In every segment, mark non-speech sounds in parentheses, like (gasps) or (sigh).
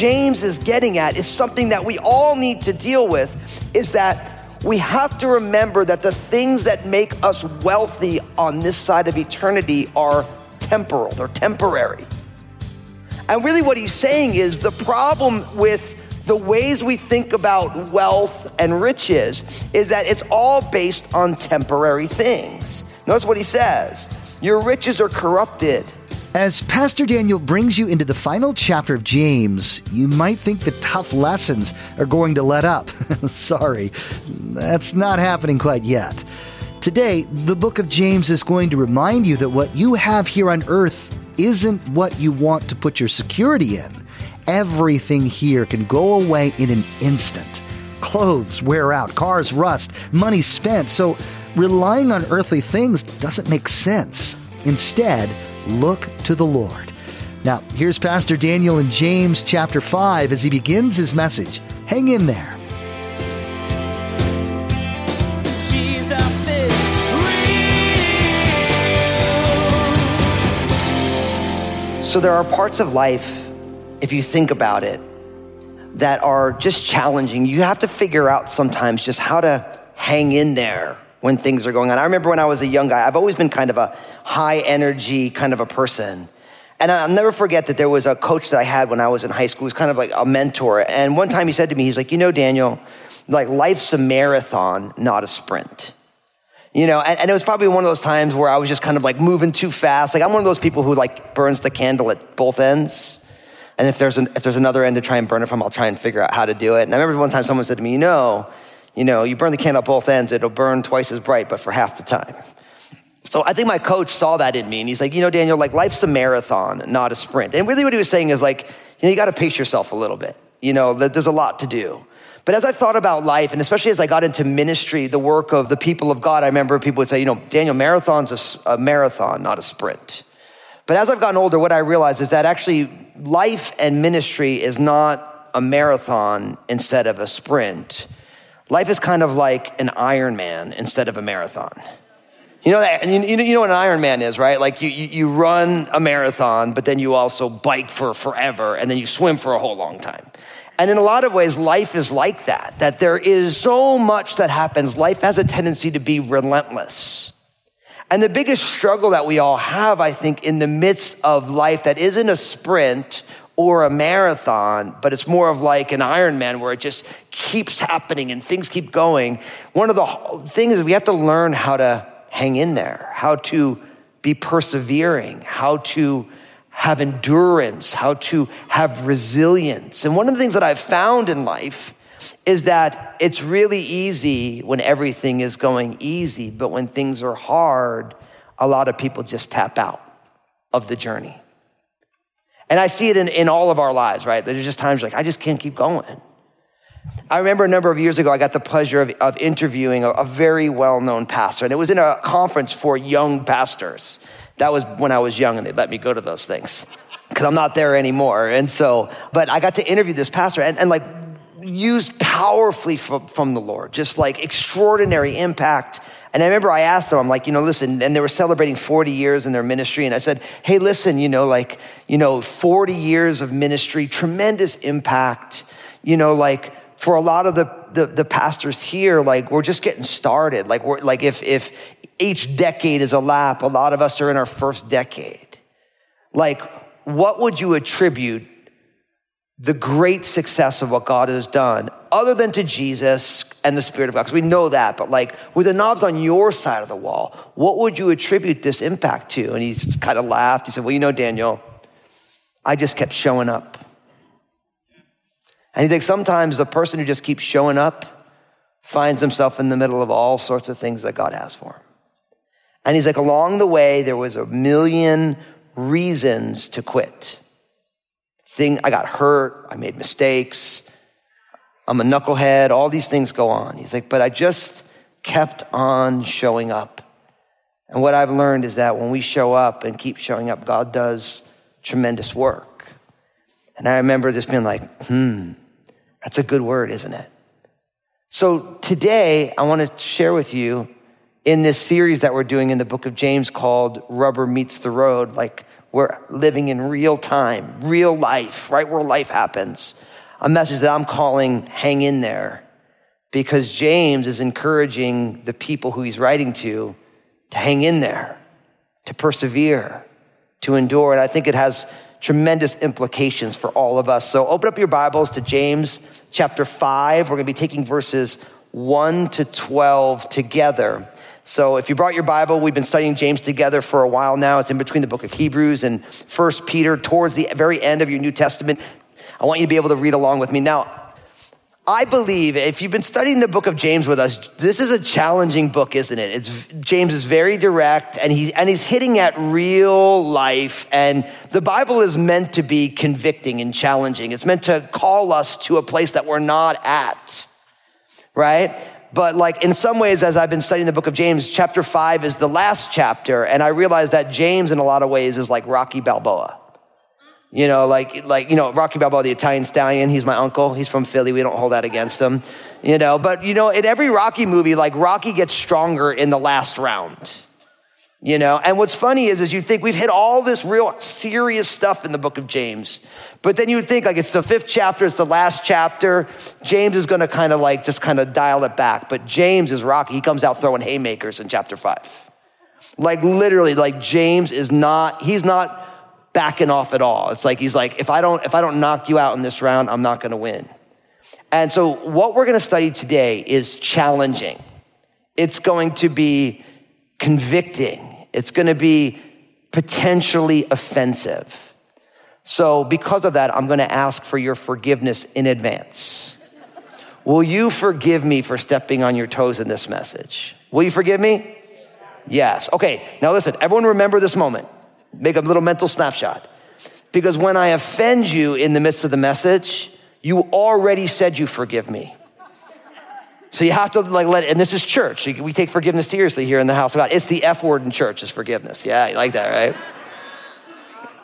James is getting at is something that we all need to deal with is that we have to remember that the things that make us wealthy on this side of eternity are temporal, they're temporary. And really, what he's saying is the problem with the ways we think about wealth and riches is that it's all based on temporary things. Notice what he says your riches are corrupted. As Pastor Daniel brings you into the final chapter of James, you might think the tough lessons are going to let up. (laughs) Sorry, that's not happening quite yet. Today, the book of James is going to remind you that what you have here on earth isn't what you want to put your security in. Everything here can go away in an instant. Clothes wear out, cars rust, money spent, so relying on earthly things doesn't make sense. Instead, look to the Lord. Now, here's Pastor Daniel in James chapter 5 as he begins his message. Hang in there. Jesus is real. So there are parts of life, if you think about it, that are just challenging. You have to figure out sometimes just how to hang in there when things are going on. I remember when I was a young guy, I've always been kind of a high energy kind of a person. And I'll never forget that there was a coach that I had when I was in high school. He was kind of like a mentor. And one time he said to me, he's like, you know, Daniel, like life's a marathon, not a sprint. You know, and, and, it was probably one of those times where I was just kind of like moving too fast. Like I'm one of those people who like burns the candle at both ends. And if there's, an, if there's another end to try and burn it from, I'll try and figure out how to do it. And I remember one time someone said to me, you know, you know, you burn the candle at both ends, it'll burn twice as bright, but for half the time. So I think my coach saw that in me and he's like, you know, Daniel, like life's a marathon, not a sprint. And really what he was saying is like, you know, you got to pace yourself a little bit. You know, there's a lot to do. But as I thought about life, and especially as I got into ministry, the work of the people of God, I remember people would say, you know, Daniel, marathon's a, a marathon, not a sprint. But as I've gotten older, what I realized is that actually life and ministry is not a marathon instead of a sprint. Life is kind of like an Ironman instead of a marathon. You know that, you, you know what an Ironman is, right? Like you, you, you run a marathon, but then you also bike for forever, and then you swim for a whole long time. And in a lot of ways, life is like that, that there is so much that happens. Life has a tendency to be relentless. And the biggest struggle that we all have, I think, in the midst of life that isn't a sprint or a marathon, but it's more of like an Ironman where it just keeps happening and things keep going. One of the things is we have to learn how to hang in there, how to be persevering, how to have endurance, how to have resilience. And one of the things that I've found in life is that it's really easy when everything is going easy, but when things are hard, a lot of people just tap out of the journey. And I see it in, in all of our lives, right? There's just times like, I just can't keep going. I remember a number of years ago, I got the pleasure of, of interviewing a, a very well known pastor, and it was in a conference for young pastors. That was when I was young, and they let me go to those things because I'm not there anymore. And so, but I got to interview this pastor and, and like used powerfully from, from the Lord, just like extraordinary impact. And I remember I asked them, I'm like, you know, listen, and they were celebrating 40 years in their ministry. And I said, hey, listen, you know, like, you know, 40 years of ministry, tremendous impact, you know, like, for a lot of the, the, the, pastors here, like we're just getting started. Like we're like if if each decade is a lap, a lot of us are in our first decade. Like, what would you attribute the great success of what God has done, other than to Jesus and the Spirit of God? Because we know that, but like with the knobs on your side of the wall, what would you attribute this impact to? And he's kind of laughed. He said, Well, you know, Daniel, I just kept showing up. And he's like, sometimes the person who just keeps showing up finds himself in the middle of all sorts of things that God has for him. And he's like, along the way, there was a million reasons to quit. Thing, I got hurt, I made mistakes, I'm a knucklehead, all these things go on. He's like, but I just kept on showing up. And what I've learned is that when we show up and keep showing up, God does tremendous work. And I remember just being like, hmm, that's a good word, isn't it? So today, I want to share with you in this series that we're doing in the book of James called Rubber Meets the Road, like we're living in real time, real life, right where life happens. A message that I'm calling Hang in There because James is encouraging the people who he's writing to to hang in there, to persevere, to endure. And I think it has tremendous implications for all of us. So open up your Bibles to James chapter 5. We're going to be taking verses 1 to 12 together. So if you brought your Bible, we've been studying James together for a while now. It's in between the book of Hebrews and First Peter, towards the very end of your New Testament. I want you to be able to read along with me. Now, I believe if you've been studying the book of James with us, this is a challenging book, isn't it? It's James is very direct and he's and he's hitting at real life and the Bible is meant to be convicting and challenging. It's meant to call us to a place that we're not at. Right? But like in some ways as I've been studying the book of James, chapter 5 is the last chapter and I realize that James in a lot of ways is like Rocky Balboa. You know, like, like, you know, Rocky Balboa, the Italian stallion, he's my uncle. He's from Philly. We don't hold that against him. You know, but you know, in every Rocky movie, like Rocky gets stronger in the last round. You know, and what's funny is, is you think we've hit all this real serious stuff in the book of James, but then you think like it's the fifth chapter, it's the last chapter. James is going to kind of like just kind of dial it back. But James is Rocky. He comes out throwing haymakers in chapter five. Like literally, like James is not, he's not backing off at all. It's like he's like, if I don't, if I don't knock you out in this round, I'm not to win. And so what we're to study today is challenging. It's going to be convicting. It's to be potentially offensive. So because of that, I'm to ask for your forgiveness in advance. Will you forgive me for stepping on your toes in this message? Will you forgive me? Yes. Okay. Now listen, everyone remember this moment. Make a little mental snapshot. Because when I offend you in the midst of the message, you already said you forgive me. So you have to like let, and this is church. We take forgiveness seriously here in the house of God. It's the F word in church is forgiveness. Yeah, you like that, right?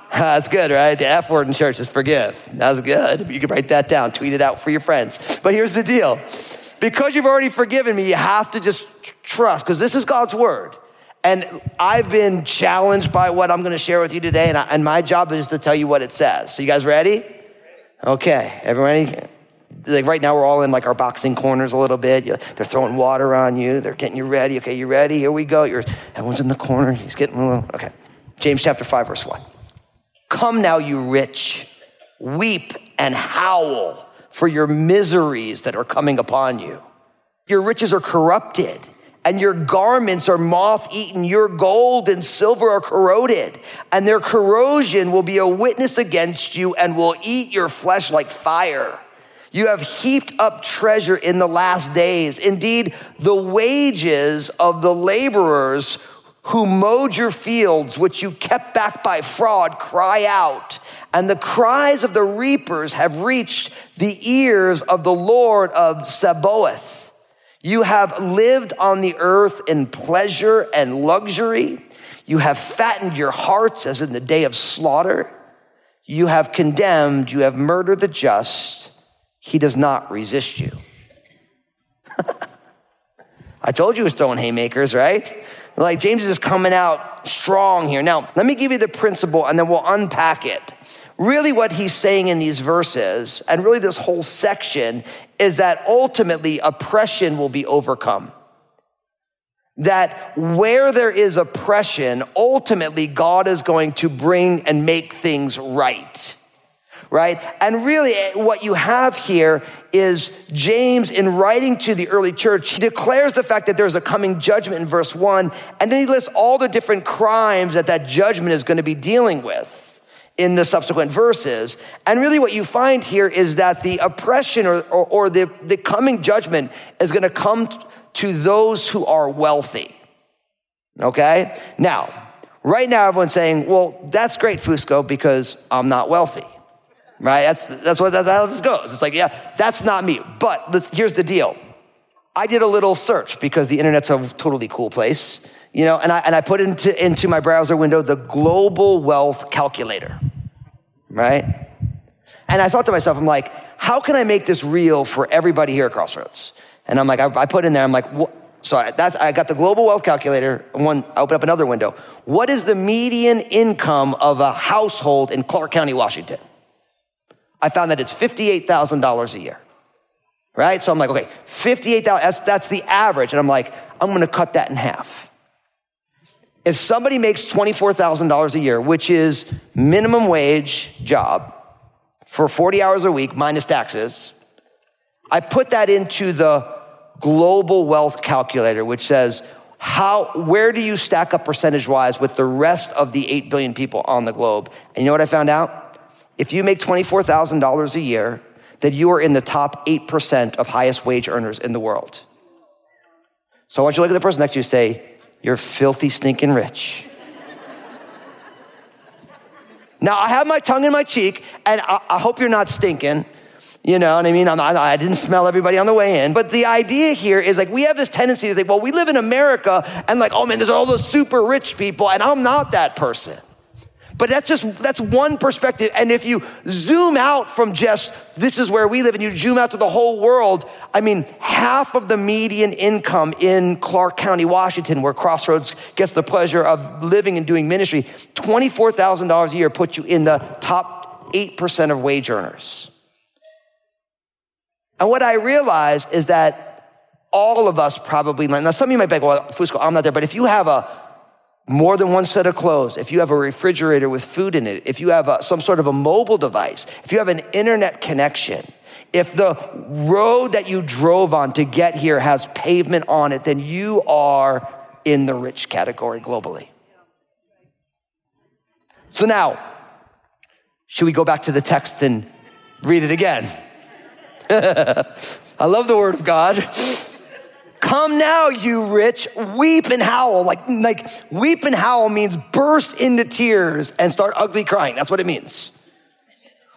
(laughs) That's good, right? The F word in church is forgive. That's good. You can write that down, tweet it out for your friends. But here's the deal. Because you've already forgiven me, you have to just trust, because this is God's word. And I've been challenged by what I'm going to share with you today, and, I, and my job is to tell you what it says. So, you guys ready? Okay, everyone ready? Like right now, we're all in like our boxing corners a little bit. They're throwing water on you. They're getting you ready. Okay, you ready? Here we go. You're, everyone's in the corner. He's getting a little. Okay, James chapter five, verse one. Come now, you rich, weep and howl for your miseries that are coming upon you. Your riches are corrupted and your garments are moth eaten. Your gold and silver are corroded, and their corrosion will be a witness against you and will eat your flesh like fire. You have heaped up treasure in the last days. Indeed, the wages of the laborers who mowed your fields, which you kept back by fraud, cry out. And the cries of the reapers have reached the ears of the Lord of Sabaoth. You have lived on the earth in pleasure and luxury. You have fattened your hearts as in the day of slaughter. You have condemned, you have murdered the just. He does not resist you. (laughs) I told you he was throwing haymakers, right? Like James is just coming out strong here. Now, let me give you the principle and then we'll unpack it. Really, what he's saying in these verses, and really this whole section, is that ultimately oppression will be overcome. That where there is oppression, ultimately God is going to bring and make things right. Right? And really, eh, what you have here is James, in writing to the early church, he declares the fact that there's a coming judgment in verse one, and then he lists all the different crimes that that judgment is going to be dealing with in the subsequent verses. And really, what you find here is that the oppression or, or, or the, the coming judgment is going to come to those who are wealthy. Okay? Now, right now, everyone's saying, well, that's great, Fusco, because I'm not wealthy. Right? That's, that's, what, that's how this goes. It's like, yeah, that's not me. But here's the deal I did a little search because the internet's a totally cool place, you know, and I, and I put into, into my browser window the global wealth calculator, right? And I thought to myself, I'm like, how can I make this real for everybody here at Crossroads? And I'm like, I, I put in there, I'm like, what? So I, that's, I got the global wealth calculator. One, I open up another window. What is the median income of a household in Clark County, Washington? I found that it's $58,000 a year. Right? So I'm like, okay, 58,000, that's, that's the average. And I'm like, I'm gonna cut that in half. If somebody makes $24,000 a year, which is minimum wage job for 40 hours a week minus taxes, I put that into the global wealth calculator, which says, how, where do you stack up percentage wise with the rest of the 8 billion people on the globe? And you know what I found out? If you make $24,000 a year, that you are in the top 8% of highest wage earners in the world. So I want you to look at the person next to you and say, You're filthy, stinking rich. now, I have my tongue in my cheek, and I, I hope you're not stinking. You know what I mean? I'm, I, I didn't smell everybody on the way in. But the idea here is like we have this tendency to think, well, we live in America and like, oh man, there's all those super rich people, and I'm not that person. But that's just that's one perspective. And if you zoom out from just this is where we live and you zoom out to the whole world, I mean, half of the median income in Clark County, Washington, where Crossroads gets the pleasure of living and doing ministry, $24,000 a year puts you in the top 8% of wage earners. And what I realized is that all of us probably, now some of you might be like, well, Fusco, I'm not there, but if you have a more than one set of clothes, if you have a refrigerator with food in it, if you have a, some sort of a mobile device, if you have an internet connection, if the road that you drove on to get here has pavement on it, then you are in the rich category globally. So now, should we go back to the text and read it again? (laughs) I love the word of God. Come now, you rich, weep and howl. Like, like weep and howl means burst into tears and start ugly crying. That's what it means.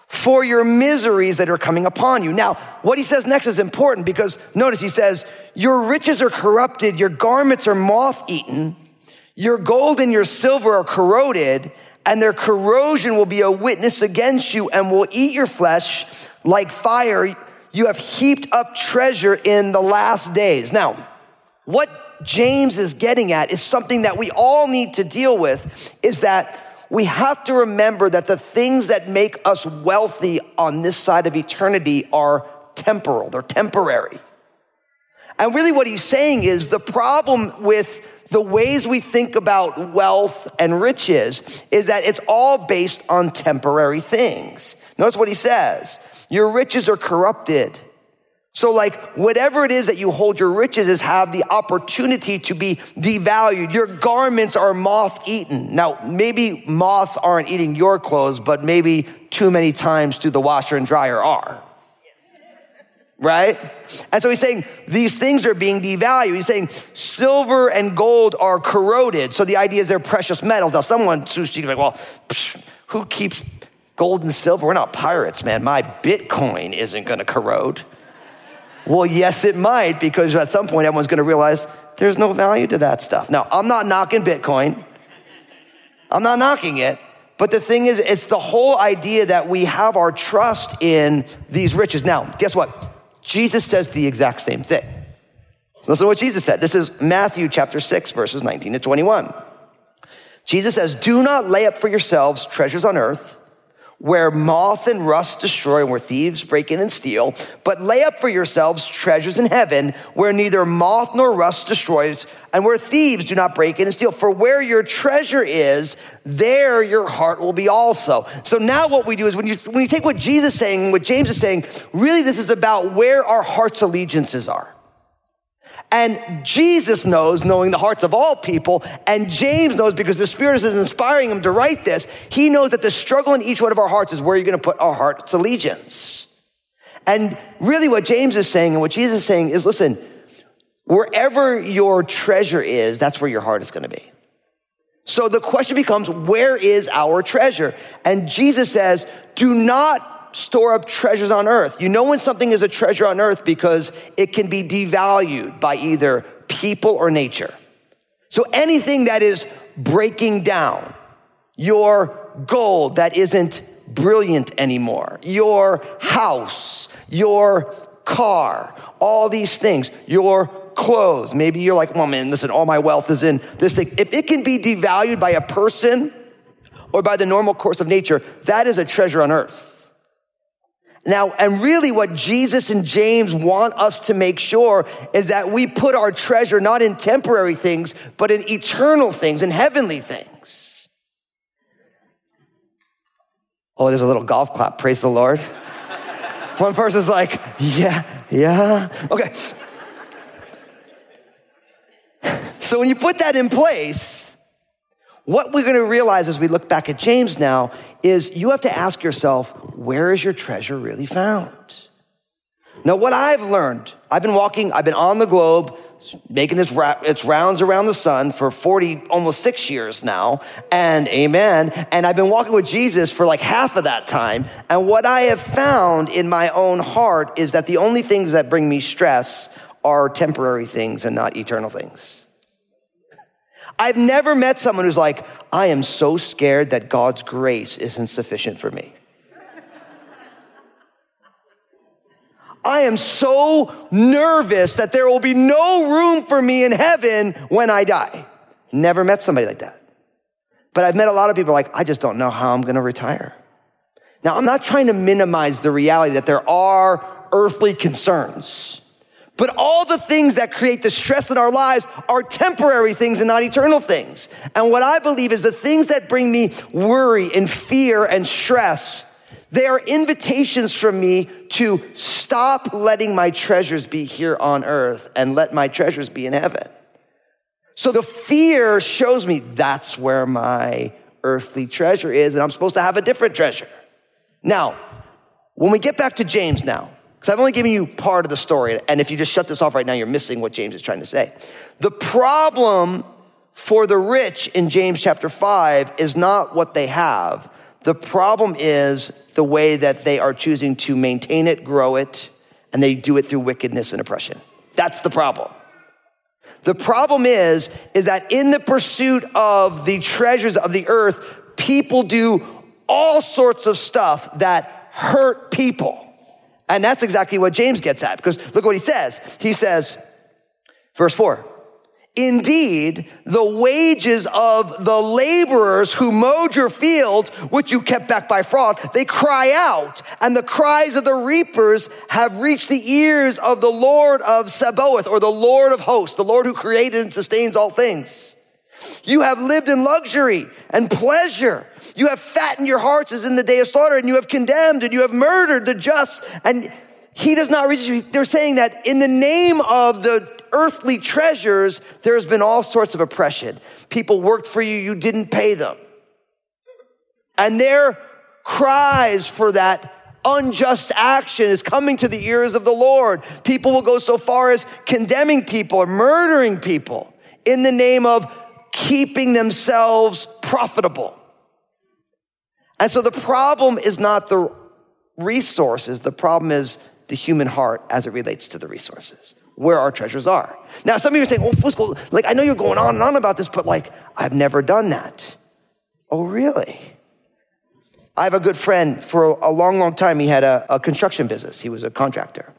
For your miseries that are coming upon you. Now, what he says next is important because notice he says, Your riches are corrupted, your garments are moth eaten, your gold and your silver are corroded, and their corrosion will be a witness against you and will eat your flesh like fire you have heaped up treasure in the last days. Now, what James is getting at is something that we all need to deal with is that we have to remember that the things that make us wealthy on this side of eternity are temporal, they're temporary. And really, what he's saying is the problem with the ways we think about wealth and riches is that it's all based on temporary things. Notice what he says your riches are corrupted. So, like, whatever it is that you hold your riches is have the opportunity to be devalued. Your garments are moth eaten. Now, maybe moths aren't eating your clothes, but maybe too many times through the washer and dryer are. Right? And so he's saying these things are being devalued. He's saying silver and gold are corroded. So the idea is they're precious metals. Now, someone, be like, well, who keeps gold and silver. We're not pirates, man. My Bitcoin isn't going to corrode. Well, yes, it might, because at some point everyone's going to realize there's no value to that stuff. Now, I'm not knocking Bitcoin, I'm not knocking it. But the thing is, it's the whole idea that we have our trust in these riches. Now, guess what? Jesus says the exact same thing. So listen to what Jesus said. This is Matthew chapter 6, verses 19 to 21. Jesus says, Do not lay up for yourselves treasures on earth where moth and rust destroy and where thieves break in and steal, but lay up for yourselves treasures in heaven where neither moth nor rust destroys and where thieves do not break in and steal. For where your treasure is, there your heart will be also. So now what we do is when you, when you take what Jesus is saying, what James is saying, really this is about where our heart's allegiances are. And Jesus knows, knowing the hearts of all people, and James knows because the Spirit is inspiring him to write this. He knows that the struggle in each one of our hearts is where you're going to put our heart's allegiance. And really, what James is saying and what Jesus is saying is listen, wherever your treasure is, that's where your heart is going to be. So the question becomes, where is our treasure? And Jesus says, do not store up treasures on earth. You know when something is a treasure on earth because it can be devalued by either people or nature. So anything that is breaking down, your gold that isn't brilliant anymore, your house, your car, all these things, your clothes. Maybe you're like, well, man, listen, all my wealth is in this thing. If it can be devalued by a person or by the normal course of nature, that is a treasure on earth. Now, and really what Jesus and James want us to make sure is that we put our treasure not in temporary things, but in eternal things, in heavenly things. Oh, there's a little golf clap. Praise the Lord. (laughs) One person's like, yeah, yeah. Okay. (laughs) So when you put that in place, what we're going to realize as we look back at James now is you have to ask yourself, where is your treasure really found? Now, what I've learned, I've been walking, I've been on the globe, making this its rounds around the sun for 40, almost six years now, and amen. And I've been walking with Jesus for like half of that time. And what I have found in my own heart is that the only things that bring me stress are temporary things and not eternal things. I've never met someone who's like, I am so scared that God's grace isn't sufficient for me. I am so nervous that there will be no room for me in heaven when I die. Never met somebody like that. But I've met a lot of people like, I just don't know how I'm going to retire. Now, I'm not trying to minimize the reality that there are earthly concerns. But all the things that create the stress in our lives are temporary things and not eternal things. And what I believe is the things that bring me worry and fear and stress, they are invitations from me to stop letting my treasures be here on earth and let my treasures be in heaven. So the fear shows me that's where my earthly treasure is, and I'm supposed to have a different treasure. Now, when we get back to James now, because I've only given you part of the story, and if you just shut this off right now, you're missing what James is trying to say. The problem for the rich in James chapter 5 is not what they have. The problem is the way that they are choosing to maintain it, grow it, and they do it through wickedness and oppression. That's the problem. The problem is, is that in the pursuit of the treasures of the earth, people do all sorts of stuff that hurt people. And that's exactly what James gets at, because look what he says. He says, verse four, Indeed, the wages of the laborers who mowed your fields, which you kept back by fraud, they cry out, and the cries of the reapers have reached the ears of the Lord of Sabaoth, or the Lord of hosts, the Lord who created and sustains all things. You have lived in luxury and pleasure. You have fattened your hearts as in the day of slaughter, and you have condemned and you have murdered the just. And he does not reach. you. They're saying that in the name of the earthly treasures, there's been all sorts of oppression. People worked for you, you didn't pay them. And their cries for that unjust action is coming to the ears of the Lord. People will go so far as condemning people or murdering people in the name of keeping themselves profitable. And so the problem is not the resources, the problem is the human heart as it relates to the resources, where our treasures are. Now, some of you are saying, well, Fusco, like, I know you're going on and on about this, but like, I've never done that. Oh, really? I have a good friend for a long, long time. He had a, a construction business. He was a contractor.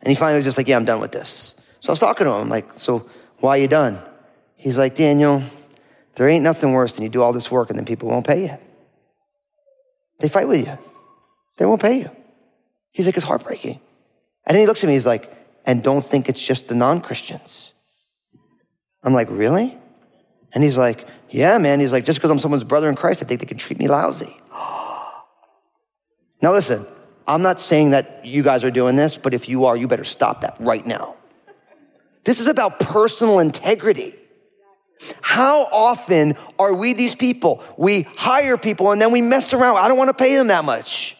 And he finally was just like, yeah, I'm done with this. So I was talking to him, like, so why are you done? He's like, Daniel, there ain't nothing worse than you do all this work and then people won't pay you. They fight with you. They won't pay you. He's like, it's heartbreaking. And then he looks at me, he's like, and don't think it's just the non Christians. I'm like, really? And he's like, yeah, man. He's like, just because I'm someone's brother in Christ, I think they can treat me lousy. (gasps) now, listen, I'm not saying that you guys are doing this, but if you are, you better stop that right now. This is about personal integrity. How often are we these people? We hire people and then we mess around. I don't want to pay them that much.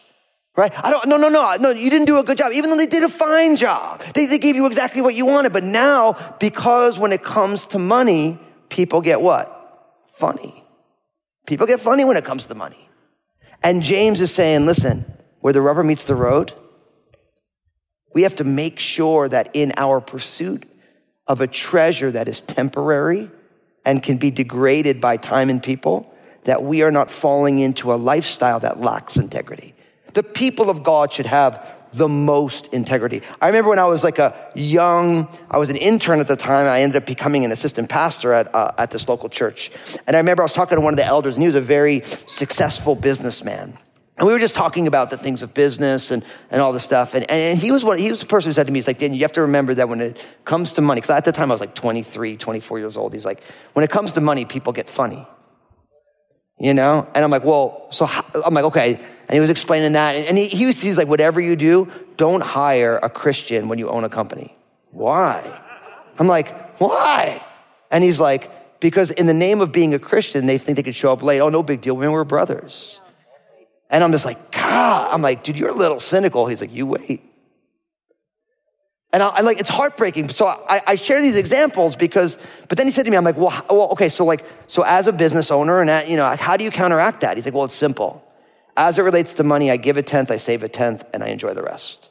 Right? I don't, no, no, no, no, you didn't do a good job, even though they did a fine job. They, they gave you exactly what you wanted. But now, because when it comes to money, people get what? Funny. People get funny when it comes to money. And James is saying, listen, where the rubber meets the road, we have to make sure that in our pursuit of a treasure that is temporary and can be degraded by time and people, that we are not falling into a lifestyle that lacks integrity. The people of God should have the most integrity. I remember when I was like a young, I was an intern at the time. I ended up becoming an assistant pastor at, uh, at this local church. And I remember I was talking to one of the elders, and he was a very successful businessman. And we were just talking about the things of business and, and all this stuff. And, and he was one, he was the person who said to me, he's like, Dan, you have to remember that when it comes to money, because at the time I was like 23, 24 years old. He's like, when it comes to money, people get funny. You know? And I'm like, well, so how, I'm like, okay. And he was explaining that. And he, he was, he's like, whatever you do, don't hire a Christian when you own a company. Why? I'm like, why? And he's like, because in the name of being a Christian, they think they could show up late. Oh, no big deal. We we're brothers. And I'm just like, God, I'm like, dude, you're a little cynical. He's like, you wait. And I, I like, it's heartbreaking. So I, I, share these examples because, but then he said to me, I'm like, well, well, okay, so like, so as a business owner and, at, you know, how do you counteract that? He's like, well, it's simple. As it relates to money, I give a tenth, I save a tenth, and I enjoy the rest.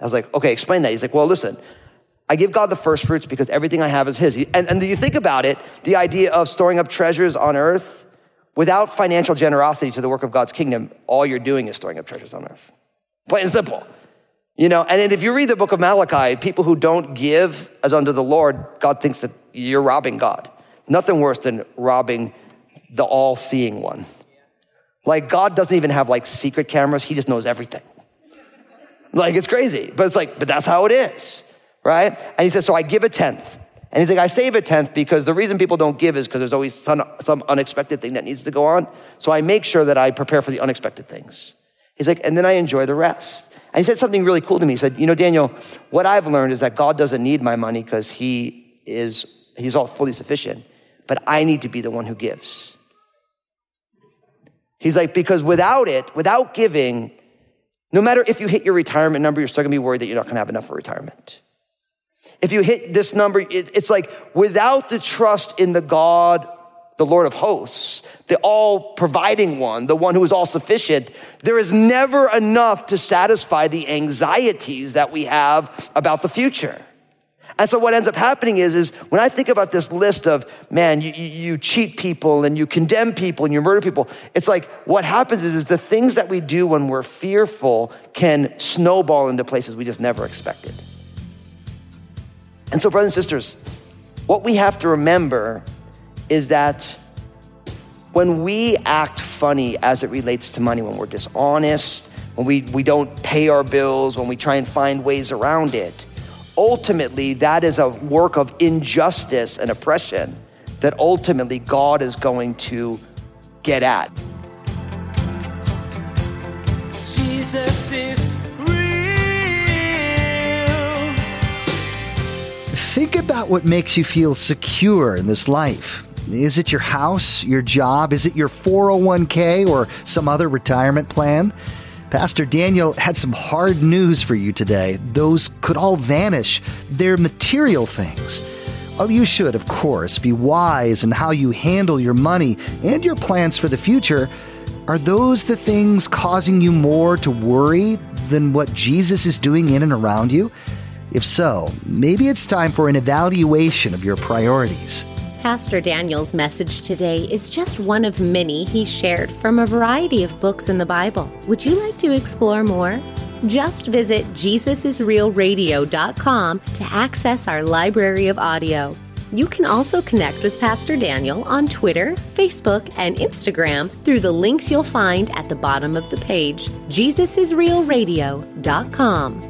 I was like, okay, explain that. He's like, well, listen, I give God the first fruits because everything I have is His. And, and you think about it, the idea of storing up treasures on earth Without financial generosity to the work of God's kingdom, all you're doing is storing up treasures on earth. Plain and simple. You know, and if you read the book of Malachi, people who don't give as unto the Lord, God thinks that you're robbing God. Nothing worse than robbing the all seeing one. Like, God doesn't even have like secret cameras, He just knows everything. Like, it's crazy, but it's like, but that's how it is, right? And He says, So I give a tenth. And he's like, I save a tenth because the reason people don't give is because there's always some, some unexpected thing that needs to go on. So I make sure that I prepare for the unexpected things. He's like, and then I enjoy the rest. And he said something really cool to me. He said, You know, Daniel, what I've learned is that God doesn't need my money because he is, he's all fully sufficient, but I need to be the one who gives. He's like, because without it, without giving, no matter if you hit your retirement number, you're still gonna be worried that you're not gonna have enough for retirement. If you hit this number, it's like without the trust in the God, the Lord of hosts, the all providing one, the one who is all sufficient, there is never enough to satisfy the anxieties that we have about the future. And so what ends up happening is, is when I think about this list of, man, you, you, cheat people and you condemn people and you murder people, it's like what happens is, is the things that we do when we're fearful can snowball into places we just never expected. And so, brothers and sisters, what we have to remember is that when we act funny as it relates to money, when we're dishonest, when we, we don't pay our bills, when we try and find ways around it, ultimately that is a work of injustice and oppression that ultimately God is going to get at. Jesus is Think about what makes you feel secure in this life. Is it your house, your job? Is it your 401k or some other retirement plan? Pastor Daniel had some hard news for you today. Those could all vanish. They're material things. Well, you should, of course, be wise in how you handle your money and your plans for the future. Are those the things causing you more to worry than what Jesus is doing in and around you? If so, maybe it's time for an evaluation of your priorities. Pastor Daniel's message today is just one of many he shared from a variety of books in the Bible. Would you like to explore more? Just visit JesusIsRealRadio.com to access our library of audio. You can also connect with Pastor Daniel on Twitter, Facebook, and Instagram through the links you'll find at the bottom of the page, JesusIsRealRadio.com.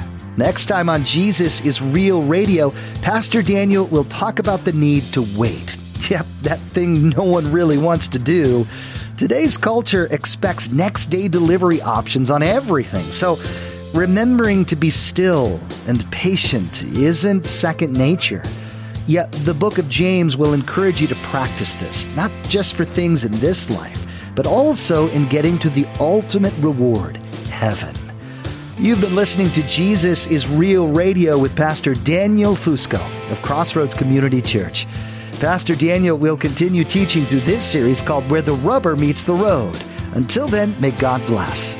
Next time on Jesus is Real Radio, Pastor Daniel will talk about the need to wait. (laughs) Yep, that thing no one really wants to do. Today's culture expects next day delivery options on everything. So, Remembering to be still and patient isn't second nature. Yet the book of James will encourage you to practice this, not just for things in this life, but also in getting to the ultimate reward, heaven. You've been listening to Jesus is Real Radio with Pastor Daniel Fusco of Crossroads Community Church. Pastor Daniel will continue teaching through this series called Where the Rubber Meets the Road. Until then, may God bless.